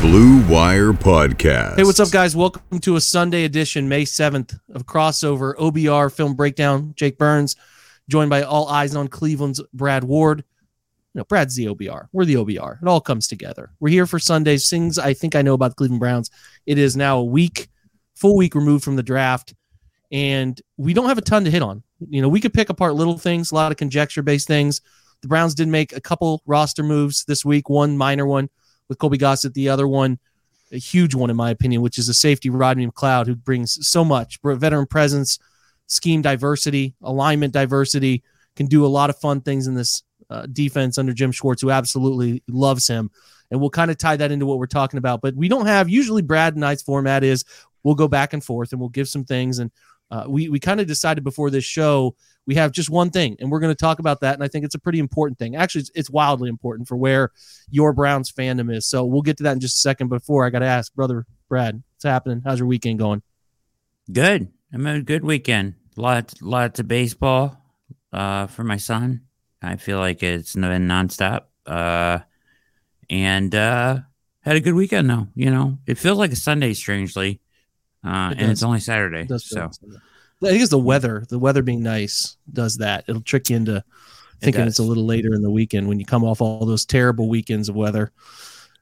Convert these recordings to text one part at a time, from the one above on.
Blue Wire Podcast. Hey, what's up, guys? Welcome to a Sunday edition, May 7th, of Crossover OBR Film Breakdown. Jake Burns, joined by All Eyes on Cleveland's Brad Ward. You know, Brad's the OBR. We're the OBR. It all comes together. We're here for Sundays. Things I think I know about the Cleveland Browns. It is now a week, full week removed from the draft, and we don't have a ton to hit on. You know, we could pick apart little things, a lot of conjecture based things. The Browns did make a couple roster moves this week, one minor one with Colby Gossett, the other one, a huge one in my opinion, which is a safety Rodney McLeod who brings so much veteran presence, scheme diversity, alignment diversity, can do a lot of fun things in this uh, defense under Jim Schwartz, who absolutely loves him. And we'll kind of tie that into what we're talking about. But we don't have usually Brad and I's format is we'll go back and forth and we'll give some things. And uh, we we kind of decided before this show we have just one thing, and we're going to talk about that. And I think it's a pretty important thing. Actually, it's, it's wildly important for where your Browns fandom is. So we'll get to that in just a second. Before I got to ask, brother Brad, what's happening? How's your weekend going? Good. I'm a good weekend. Lots lots of baseball uh, for my son. I feel like it's been nonstop. Uh, and uh, had a good weekend though. You know, it feels like a Sunday strangely, uh, it and it's only Saturday. It so. I think it's the weather. The weather being nice does that. It'll trick you into thinking it it's a little later in the weekend when you come off all those terrible weekends of weather.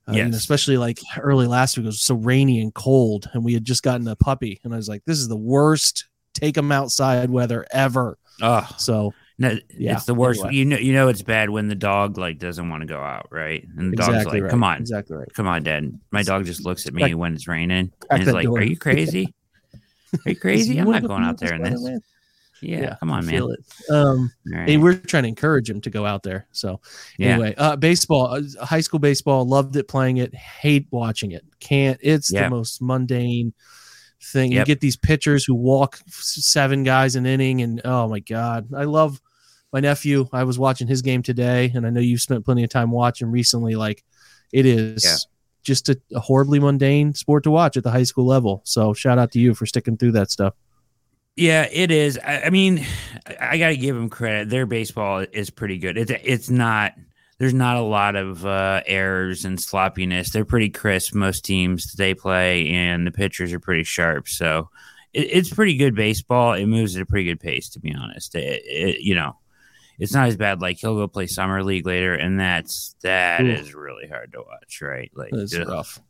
Uh, yes. especially like early last week, it was so rainy and cold, and we had just gotten a puppy, and I was like, "This is the worst take them outside weather ever." Oh, so no, yeah, it's the worst. Anyway. You know, you know, it's bad when the dog like doesn't want to go out, right? And the exactly dog's like, right. "Come on, exactly right. Come on, Dad." My dog just looks at me when it's raining and is like, door. "Are you crazy? Are you crazy? I'm not going out there in this." Yeah, yeah, come on, man. It. Um, right. we're trying to encourage him to go out there. So yeah. anyway, uh, baseball, uh, high school baseball, loved it playing it, hate watching it. Can't. It's the most mundane thing. Yep. You get these pitchers who walk seven guys an inning, and oh my god, I love my nephew. I was watching his game today, and I know you've spent plenty of time watching recently. Like it is. Yeah just a, a, horribly mundane sport to watch at the high school level. So shout out to you for sticking through that stuff. Yeah, it is. I, I mean, I, got to give them credit. Their baseball is pretty good. It's it's not. There's not a lot of uh, errors and sloppiness. They're pretty crisp. Most teams they play, and the pitchers are pretty sharp. So it, it's pretty good baseball. It moves at a pretty good pace, to be honest. It, it, you know, it's not as bad. Like he'll go play summer league later, and that's that Ooh. is really hard to watch, right? Like it's rough.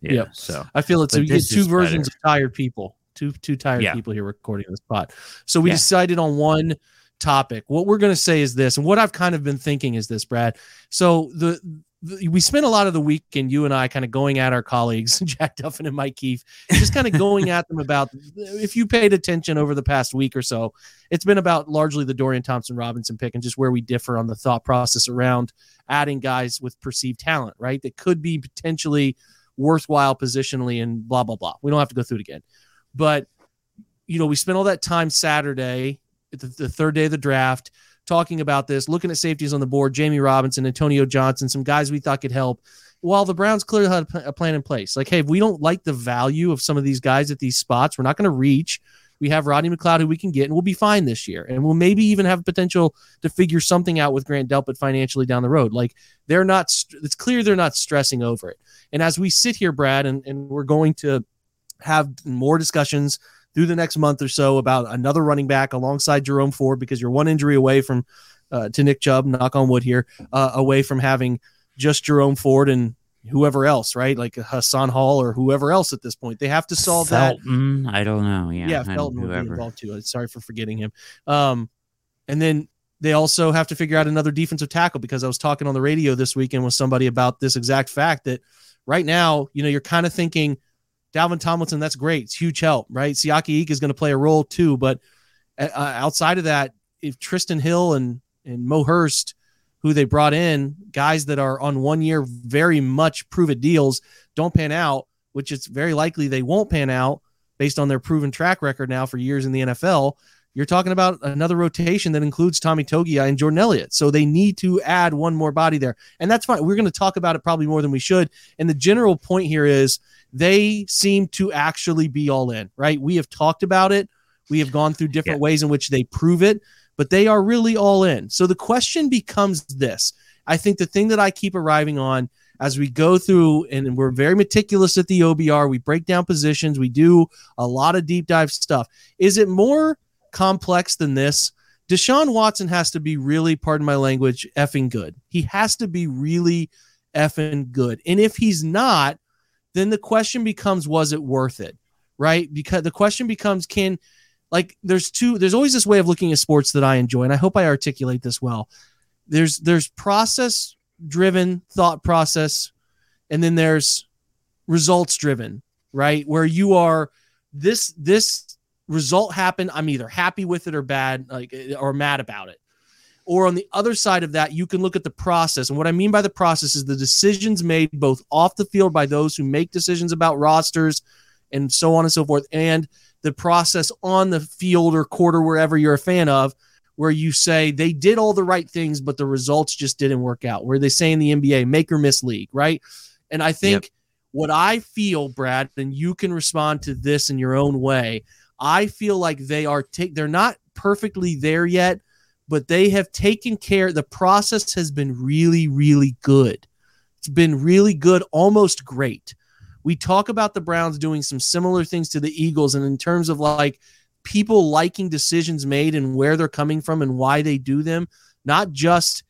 Yeah. Yep. So I feel it's a, two versions better. of tired people. Two two tired yeah. people here recording this pot. So we yeah. decided on one topic. What we're going to say is this, and what I've kind of been thinking is this, Brad. So the we spent a lot of the weekend, you and I, kind of going at our colleagues, Jack Duffin and Mike Keefe, just kind of going at them about if you paid attention over the past week or so, it's been about largely the Dorian Thompson Robinson pick and just where we differ on the thought process around adding guys with perceived talent, right? That could be potentially worthwhile positionally and blah, blah, blah. We don't have to go through it again. But, you know, we spent all that time Saturday, the, the third day of the draft talking about this, looking at safeties on the board, Jammie Robinson, Antonio Johnson, some guys we thought could help. While the Browns clearly had a plan in place, like, hey, if we don't like the value of some of these guys at these spots, we're not going to reach. We have Rodney McLeod who we can get, and we'll be fine this year. And we'll maybe even have potential to figure something out with Grant Delpit financially down the road. Like they're not, it's clear they're not stressing over it. And as we sit here, Brad, and, and we're going to have more discussions through the next month or so about another running back alongside Jerome Ford because you're one injury away from uh, to Nick Chubb, knock on wood here, uh, away from having just Jerome Ford and whoever else, right? Like Hassan Hall or whoever else at this point. They have to solve Felton, that. I don't know. Yeah, yeah, Felton would be involved too. Sorry for forgetting him. Um, and then they also have to figure out another defensive tackle because I was talking on the radio this weekend with somebody about this exact fact that right now, you know, you're kind of thinking – Dalvin Tomlinson, that's great. It's huge help, right? Siaki Ika is going to play a role too, but uh, outside of that, if Trysten Hill and and Mo Hurst, who they brought in, guys that are on one year very much proven deals, don't pan out, which it's very likely they won't pan out based on their proven track record now for years in the NFL. You're talking about another rotation that includes Tommy Togiai and Jordan Elliott. So they need to add one more body there. And that's fine. We're going to talk about it probably more than we should. And the general point here is they seem to actually be all in, right? We have talked about it. We have gone through different yeah. ways in which they prove it, but they are really all in. So the question becomes this I think the thing that I keep arriving on as we go through and we're very meticulous at the OBR, we break down positions, we do a lot of deep dive stuff. Is it more complex than this? Deshaun Watson has to be really, pardon my language, effing good. He has to be really effing good. And if he's not, then the question becomes, was it worth it? Right? Because the question becomes, can like there's two, there's always this way of looking at sports that I enjoy, and I hope I articulate this well. There's there's process driven thought process, and then there's results driven, right? Where you are this this result happened, I'm either happy with it or bad, like eh, or mad about it. Or on the other side of that, you can look at the process. And what I mean by the process is the decisions made both off the field by those who make decisions about rosters and so on and so forth, and the process on the field or court or wherever you're a fan of, where you say they did all the right things, but the results just didn't work out. Where they say in the NBA, make or miss league, right? And I think yep. what I feel, Brad, and you can respond to this in your own way. I feel like they are take they're not perfectly there yet, but they have taken care. The process has been really, really good. It's been really good, almost great. We talk about the Browns doing some similar things to the Eagles, and in terms of like people liking decisions made and where they're coming from and why they do them, not just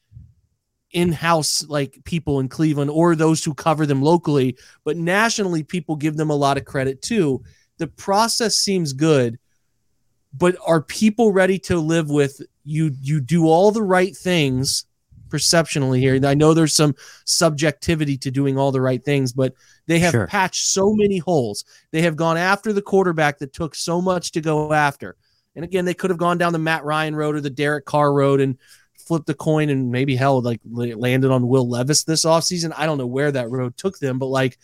in-house like people in Cleveland or those who cover them locally, but nationally people give them a lot of credit too. The process seems good, but are people ready to live with you you do all the right things perceptionally here. I know there's some subjectivity to doing all the right things, but they have sure. patched so many holes. They have gone after the quarterback that took so much to go after. And again, they could have gone down the Matt Ryan road or the Derek Carr road and flipped the coin and maybe hell like landed on Will Levis this offseason. I don't know where that road took them, but like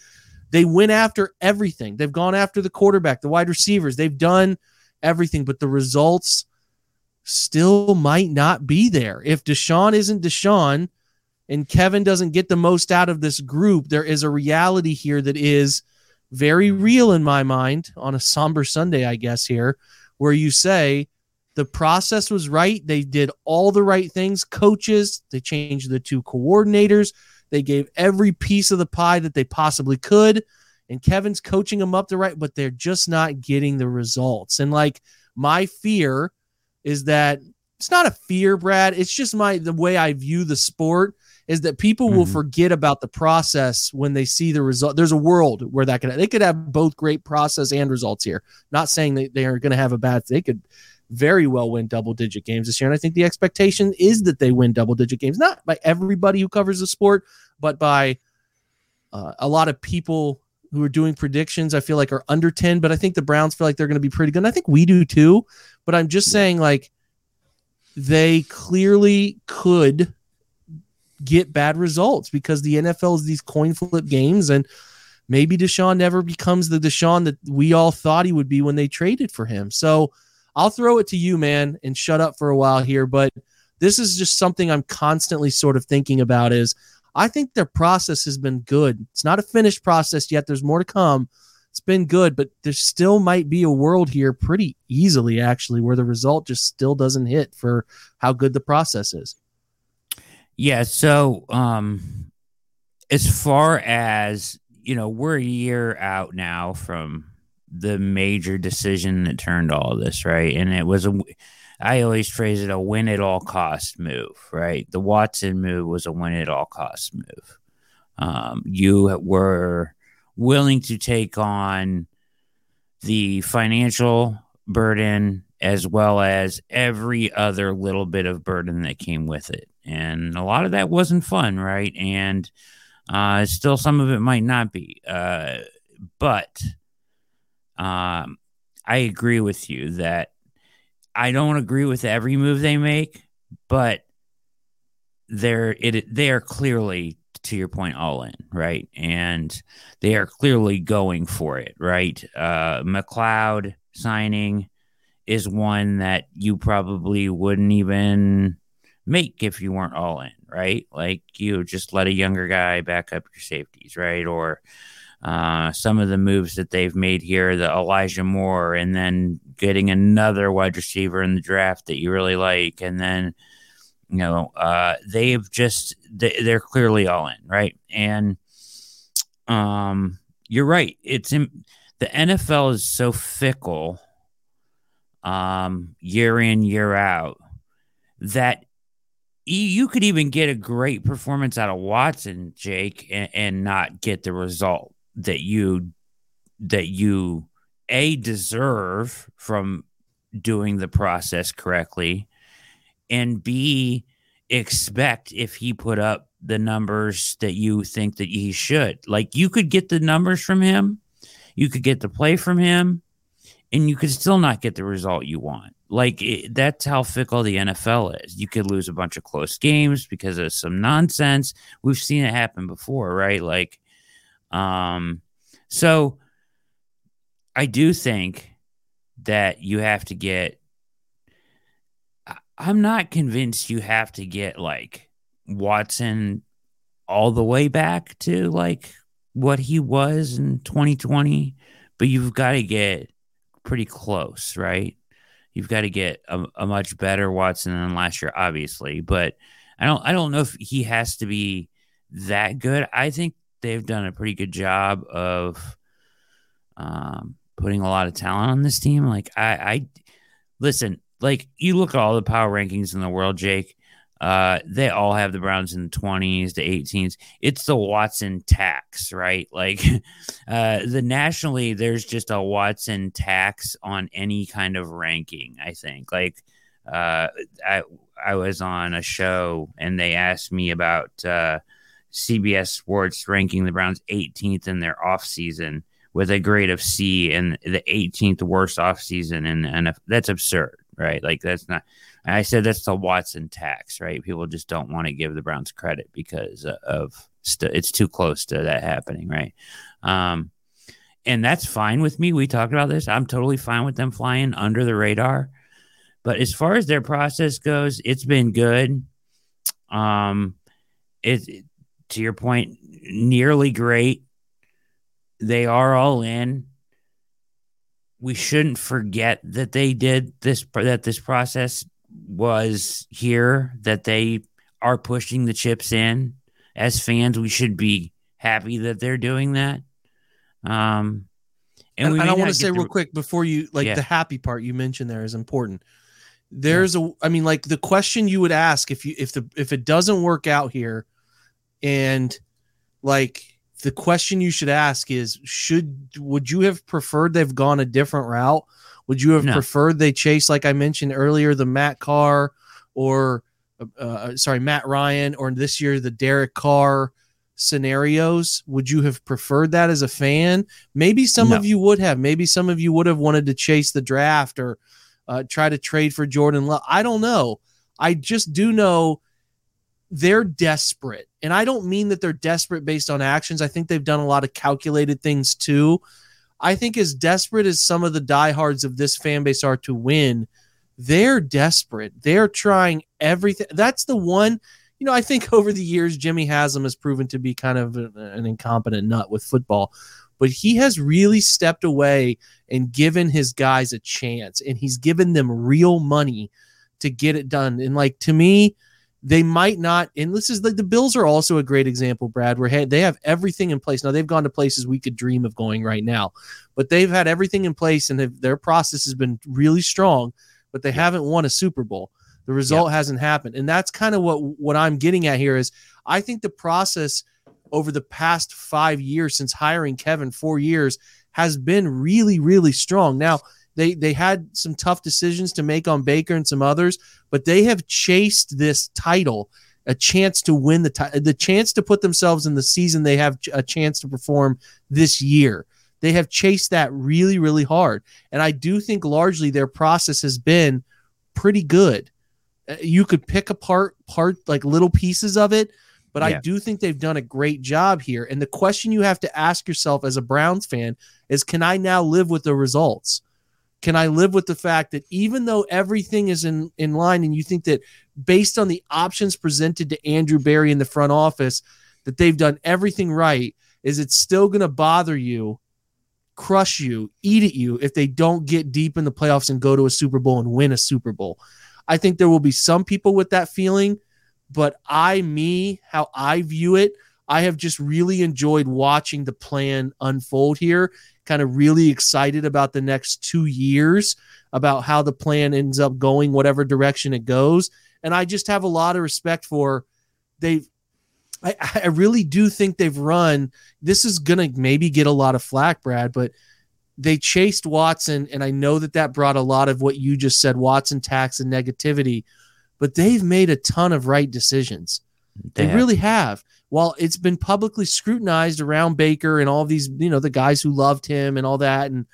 they went after everything. They've gone after the quarterback, the wide receivers. They've done everything, but the results still might not be there. If Deshaun isn't Deshaun and Kevin doesn't get the most out of this group, there is a reality here that is very real in my mind on a somber Sunday, I guess, here, where you say the process was right. They did all the right things. Coaches, they changed the two coordinators. They gave every piece of the pie that they possibly could. And Kevin's coaching them up the right, but they're just not getting the results. And like my fear is that it's not a fear, Brad. It's just my the way I view the sport is that people mm-hmm. will forget about the process when they see the result. There's a world where that could they could have both great process and results here. Not saying that they are going to have a bad. They could very well win double digit games this year, and I think the expectation is that they win double digit games. Not by everybody who covers the sport, but by uh, a lot of people who are doing predictions, I feel like are under 10, but I think the Browns feel like they're going to be pretty good. And I think we do too. But I'm just saying, like, they clearly could get bad results because the NFL is these coin flip games. And maybe Deshaun never becomes the Deshaun that we all thought he would be when they traded for him. So I'll throw it to you, man, and shut up for a while here. But this is just something I'm constantly sort of thinking about is I think their process has been good. It's not a finished process yet. There's more to come. It's been good, but there still might be a world here pretty easily, actually, where the result just still doesn't hit for how good the process is. Yeah. So, um, as far as you know, we're a year out now from the major decision that turned all this, right? And it was a I always phrase it a win at all cost move, right? The Watson move was a win at all cost move. Um, you were willing to take on the financial burden as well as every other little bit of burden that came with it. And a lot of that wasn't fun, right? And uh, still, some of it might not be. Uh, but um, I agree with you that I don't agree with every move they make, but they're it they are clearly to your point all in, right? And they are clearly going for it, right? Uh McLeod signing is one that you probably wouldn't even make if you weren't all in, right? Like you just let a younger guy back up your safeties, right? Or uh, some of the moves that they've made here, the Elijah Moore, and then getting another wide receiver in the draft that you really like, and then you know uh, they've just they, they're clearly all in, right? And um, you're right. It's in, the NFL is so fickle, um, year in year out, that you could even get a great performance out of Watson, Jake, and, and not get the result that you that you a deserve from doing the process correctly, and b expect if he put up the numbers that you think that he should. Like you could get the numbers from him, you could get the play from him, and you could still not get the result you want. Like it, that's how fickle the NFL is. You could lose a bunch of close games because of some nonsense. We've seen it happen before, right? Like, um, so I do think that you have to get. I'm not convinced you have to get like Watson all the way back to like what he was in 2020, but you've got to get pretty close, right? You've got to get a, a, much better Watson than last year, obviously. But I don't I don't know if he has to be that good. I think they've done a pretty good job of um, putting a lot of talent on this team. Like I, I listen, like you look at all the power rankings in the world, Jake. Uh, they all have the Browns in the 20s, the 18s. It's the Watson tax, right? Like uh, the nationally, there's just a Watson tax on any kind of ranking, I think. Like uh, I, I was on a show and they asked me about uh, CBS Sports ranking the Browns 18th in their offseason with a grade of C and the 18th worst offseason. And, and that's absurd, right? Like that's not I said that's the Watson tax, right? People just don't want to give the Browns credit because of st- it's too close to that happening, right? Um, and that's fine with me. We talked about this. I'm totally fine with them flying under the radar. But as far as their process goes, it's been good. Um, it to your point, nearly great. They are all in we shouldn't forget that they did this that this process was here that they are pushing the chips in. As fans, we should be happy that they're doing that. Um, and, and I want to say real quick before you like yeah. the happy part you mentioned there is important. There's yeah. a, I mean, like the question you would ask if you if the if it doesn't work out here, and like the question you should ask is should would you have preferred they've gone a different route would you have no. preferred they chase, like I mentioned earlier, the Matt Carr or uh, uh, sorry, Matt Ryan, or this year the Derek Carr scenarios? Would you have preferred that as a fan? Maybe some no. of you would have. Maybe some of you would have wanted to chase the draft or uh, try to trade for Jordan Love. I don't know. I just do know they're desperate. And I don't mean that they're desperate based on actions. I think they've done a lot of calculated things too. I think as desperate as some of the diehards of this fan base are to win, they're desperate. They're trying everything. That's the one, you know, I think over the years, Jimmy Haslam has proven to be kind of an incompetent nut with football, but he has really stepped away and given his guys a chance and he's given them real money to get it done. And like to me, they might not and this is like the bills are also a great example brad where they have everything in place now they've gone to places we could dream of going right now but they've had everything in place and their process has been really strong but they yeah. haven't won a super bowl the result yeah. hasn't happened and that's kind of what what i'm getting at here is i think the process over the past five years since hiring kevin four years has been really really strong now they they had some tough decisions to make on Baker and some others, but they have chased this title, a chance to win the title, the chance to put themselves in the season they have a chance to perform this year. They have chased that really really hard, and I do think largely their process has been pretty good. Uh, you could pick apart part like little pieces of it, but yeah. I do think they've done a great job here. And the question you have to ask yourself as a Browns fan is can I now live with the results? Can I live with the fact that even though everything is in, in line and you think that based on the options presented to Andrew Berry in the front office, that they've done everything right, is it still going to bother you, crush you, eat at you if they don't get deep in the playoffs and go to a Super Bowl and win a Super Bowl? I think there will be some people with that feeling, but I, me, how I view it, I have just really enjoyed watching the plan unfold here. Kind of really excited about the next two years, about how the plan ends up going, whatever direction it goes. And I just have a lot of respect for they've I, I really do think they've run. This is gonna maybe get a lot of flack, Brad, but they chased Watson, and I know that that brought a lot of what you just said, Watson tax and negativity, but they've made a ton of right decisions. They, they really have. While it's been publicly scrutinized around Baker and all these, you know, the guys who loved him and all that, and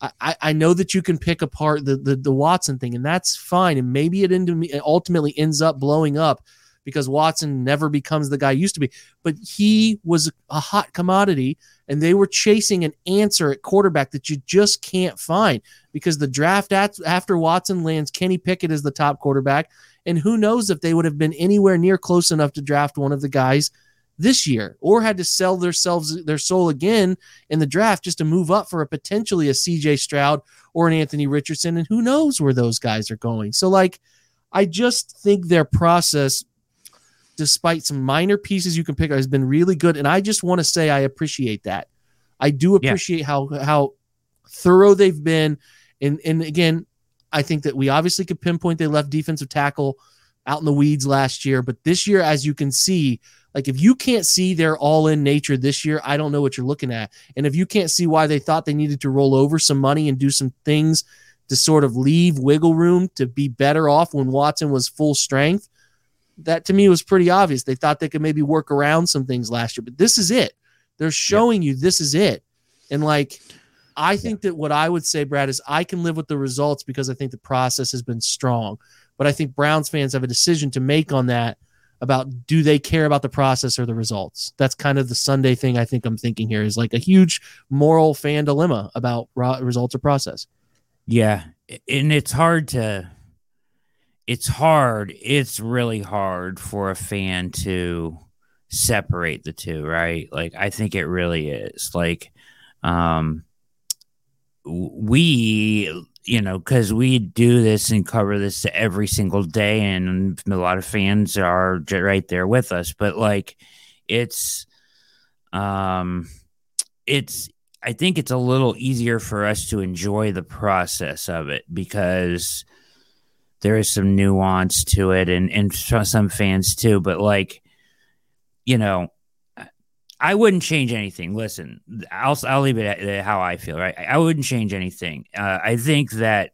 I, I know that you can pick apart the, the the Watson thing, and that's fine. And maybe it ultimately ends up blowing up because Watson never becomes the guy he used to be. But he was a hot commodity, and they were chasing an answer at quarterback that you just can't find because the draft after Watson lands, Kenny Pickett is the top quarterback. And who knows if they would have been anywhere near close enough to draft one of the guys this year or had to sell themselves their soul again in the draft just to move up for a potentially a CJ Stroud or an Anthony Richardson and who knows where those guys are going. So like I just think their process despite some minor pieces you can pick has been really good and I just want to say I appreciate that. I do appreciate yeah. how how thorough they've been and and again I think that we obviously could pinpoint they left defensive tackle out in the weeds last year, but this year as you can see like if you can't see their all in nature this year, I don't know what you're looking at. And if you can't see why they thought they needed to roll over some money and do some things to sort of leave wiggle room to be better off when Watson was full strength, that to me was pretty obvious. They thought they could maybe work around some things last year, but this is it. They're showing yeah. you this is it. And like, I think yeah. that what I would say, Brad, is I can live with the results because I think the process has been strong. But I think Browns fans have a decision to make on that about do they care about the process or the results. That's kind of the Sunday thing I think I'm thinking here is like a huge moral fan dilemma about results or process. Yeah, and it's hard to it's hard. It's really hard for a fan to separate the two, right? Like I think it really is. Like um we you know, because we do this and cover this every single day, and a lot of fans are right there with us. But like, it's, um, it's. I think it's a little easier for us to enjoy the process of it because there is some nuance to it, and and some fans too. But like, you know, I wouldn't change anything. Listen, I'll I'll leave it at how I feel. Right, I wouldn't change anything. Uh, I think that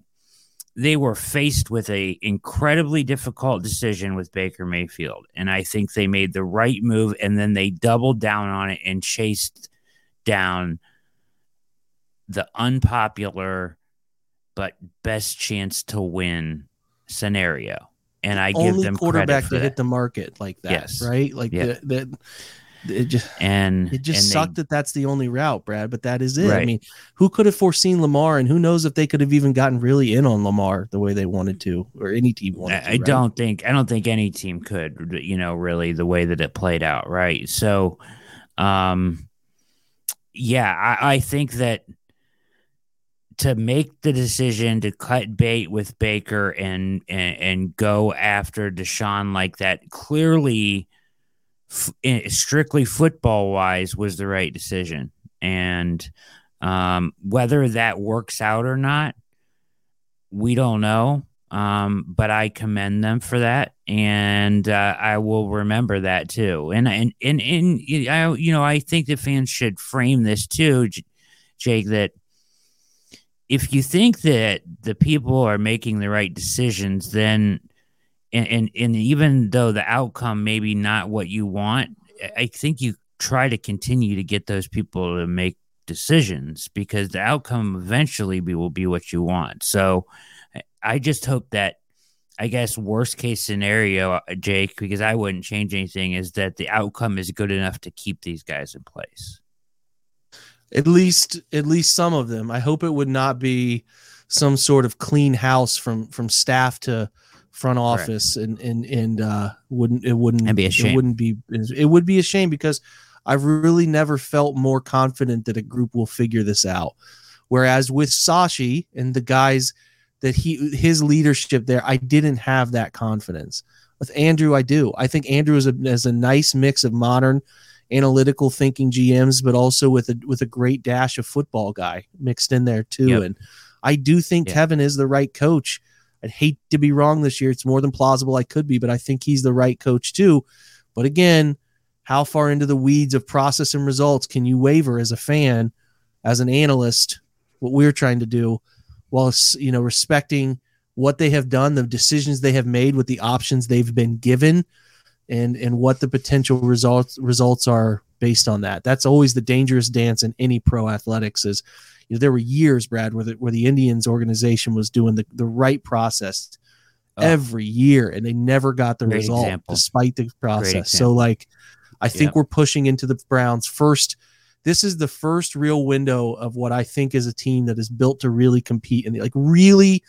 they were faced with a incredibly difficult decision with Baker Mayfield, and I think they made the right move, and then they doubled down on it and chased down the unpopular but best chance to win scenario. And I Only give them quarterback to that. hit the market like that, yes. right? Like yeah. the, the it just and it just and sucked they, that that's the only route, Brad. But that is it. Right. I mean, who could have foreseen Lamar, and who knows if they could have even gotten really in on Lamar the way they wanted to, or any team wanted. I, to, I don't think I don't think any team could. You know, really the way that it played out, right? So, um, yeah, I, I think that to make the decision to cut bait with Baker and and, and go after Deshaun like that clearly strictly football wise was the right decision. And um, whether that works out or not, we don't know. Um, but I commend them for that, and uh, I will remember that too. And and and and I, you know, I think the fans should frame this too, Jake. That if you think that the people are making the right decisions, then and, and and even though the outcome maybe not what you want, I think you try to continue to get those people to make decisions because the outcome eventually be, will be what you want. So I just hope that I guess worst case scenario, uh, Jake, because I wouldn't change anything, is that the outcome is good enough to keep these guys in place. At least, at least some of them. I hope it would not be some sort of clean house from from staff to front office and and and uh wouldn't it wouldn't That'd be a shame. it wouldn't be it would be a shame because I've really never felt more confident that a group will figure this out. Whereas with Sashi and the guys that he his leadership there, I didn't have that confidence. With Andrew, I do. I think Andrew is a, is a nice mix of modern analytical thinking GMs, but also with a with a great dash of football guy mixed in there too. Yep. And I do think yeah. Kevin is the right coach. I'd hate to be wrong this year. It's more than plausible I could be, but I think he's the right coach too. But again, how far into the weeds of process and results can you waver as a fan, as an analyst, what we're trying to do, while you know respecting what they have done, the decisions they have made with the options they've been given, and and what the potential results results are based on that. That's always the dangerous dance in any pro athletics. Is you know there were years, Brad, where the, where the Indians organization was doing the the right process oh. every year, and they never got the Great result example. despite the process. So like, I think yep. we're pushing into the Browns first. This is the first real window of what I think is a team that is built to really compete and like really,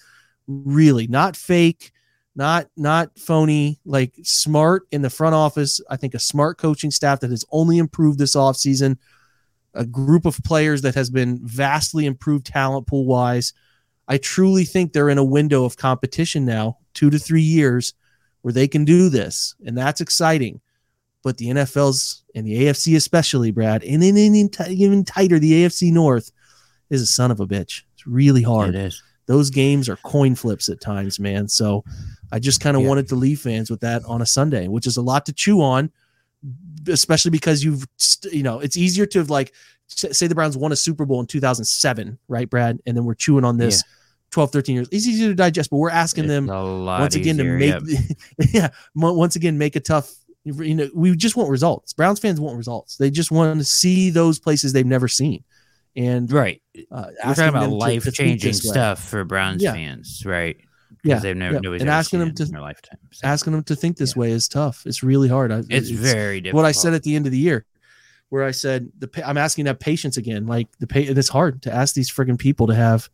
really not fake, not not phony, like smart in the front office. I think a smart coaching staff that has only improved this offseason, a group of players that has been vastly improved talent pool wise. I truly think they're in a window of competition now, two to three years, where they can do this, and that's exciting. But the NFL's and the AFC especially, Brad, and then even tighter, the AFC North is a son of a bitch. It's really hard. It is. Those games are coin flips at times, man. So I just kind of yeah. wanted to leave fans with that on a Sunday, which is a lot to chew on, especially because you've, you know, it's easier to like say the Browns won a Super Bowl in 2007, right, Brad? And then we're chewing on this. Yeah. 12 13 years it's easier to digest but we're asking it's them once again easier, to make yep. yeah once again make a tough you know we just want results browns fans want results they just want to see those places they've never seen and right uh, we're talking about life changing stuff for browns yeah. fans right yeah, they've never yeah. and asking them to in their lifetime. So. Asking them to think this yeah. way is tough. It's really hard. It's, it's, very difficult. What I said at the end of the year, where I said the I'm asking to have patience again. Like the pay, it's hard to ask these frigging people to have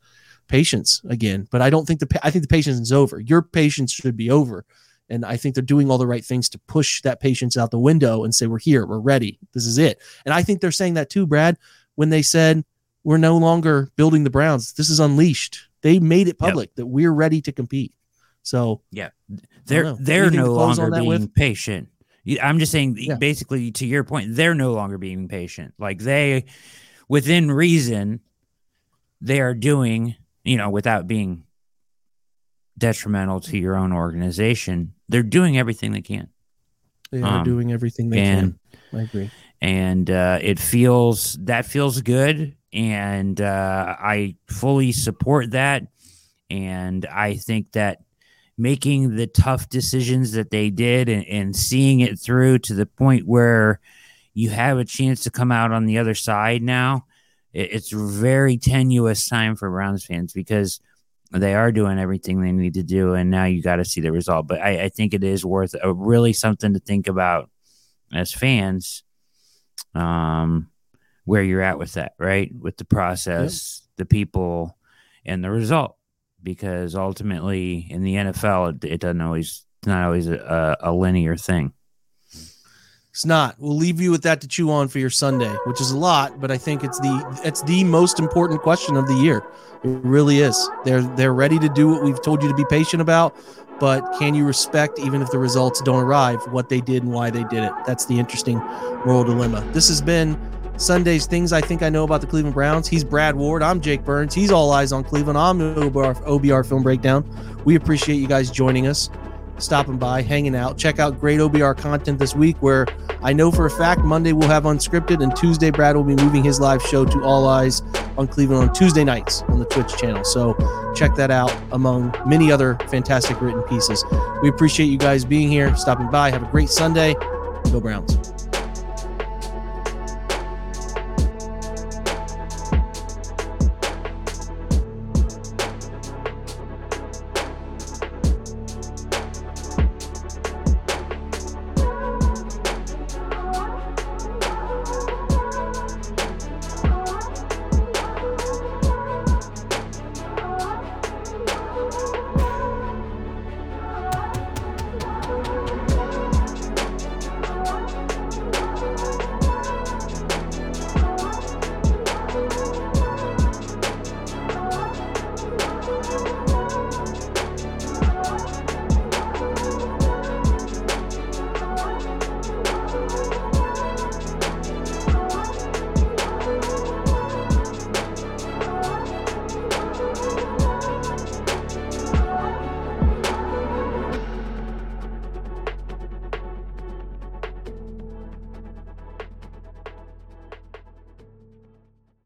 patience again. But I don't think the I think the patience is over. Your patience should be over, and I think they're doing all the right things to push that patience out the window and say we're here, we're ready, this is it. And I think they're saying that too, Brad, when they said we're no longer building the Browns. This is unleashed. They made it public yep. that we're ready to compete. So yeah, they're they're no longer being with? patient. I'm just saying, yeah. basically, to your point, they're no longer being patient. Like they, within reason, they are doing, you know, without being detrimental to your own organization, they're doing everything they can. They are um, doing everything they and, can. I agree. And uh, it feels that feels good and uh, I fully support that. And I think that making the tough decisions that they did and, and seeing it through to the point where you have a chance to come out on the other side now, it, it's very tenuous time for Browns fans because they are doing everything they need to do, and now you got to see the result. But I, I, think it is worth a, really something to think about as fans. Um, where you're at with that, right? With the process, yep. the people, and the result. Because ultimately, in the NFL, it, it doesn't always it's not always a, a, linear thing. It's not. We'll leave you with that to chew on for your Sunday, which is a lot, but I think it's the it's the most important question of the year. It really is. They're they're ready to do what we've told you to be patient about, but can you respect even if the results don't arrive what they did and why they did it? That's the interesting moral dilemma. This has been Sunday's things I think I know about the Cleveland Browns. He's Brad Ward. I'm Jake Burns. He's all eyes on Cleveland. I'm OBR, OBR Film Breakdown. We appreciate you guys joining us, stopping by, hanging out. Check out great OBR content this week where I know for a fact Monday we'll have unscripted and Tuesday Brad will be moving his live show to All Eyes on Cleveland on Tuesday nights on the Twitch channel. So check that out among many other fantastic written pieces. We appreciate you guys being here, stopping by. Have a great Sunday. Go Browns.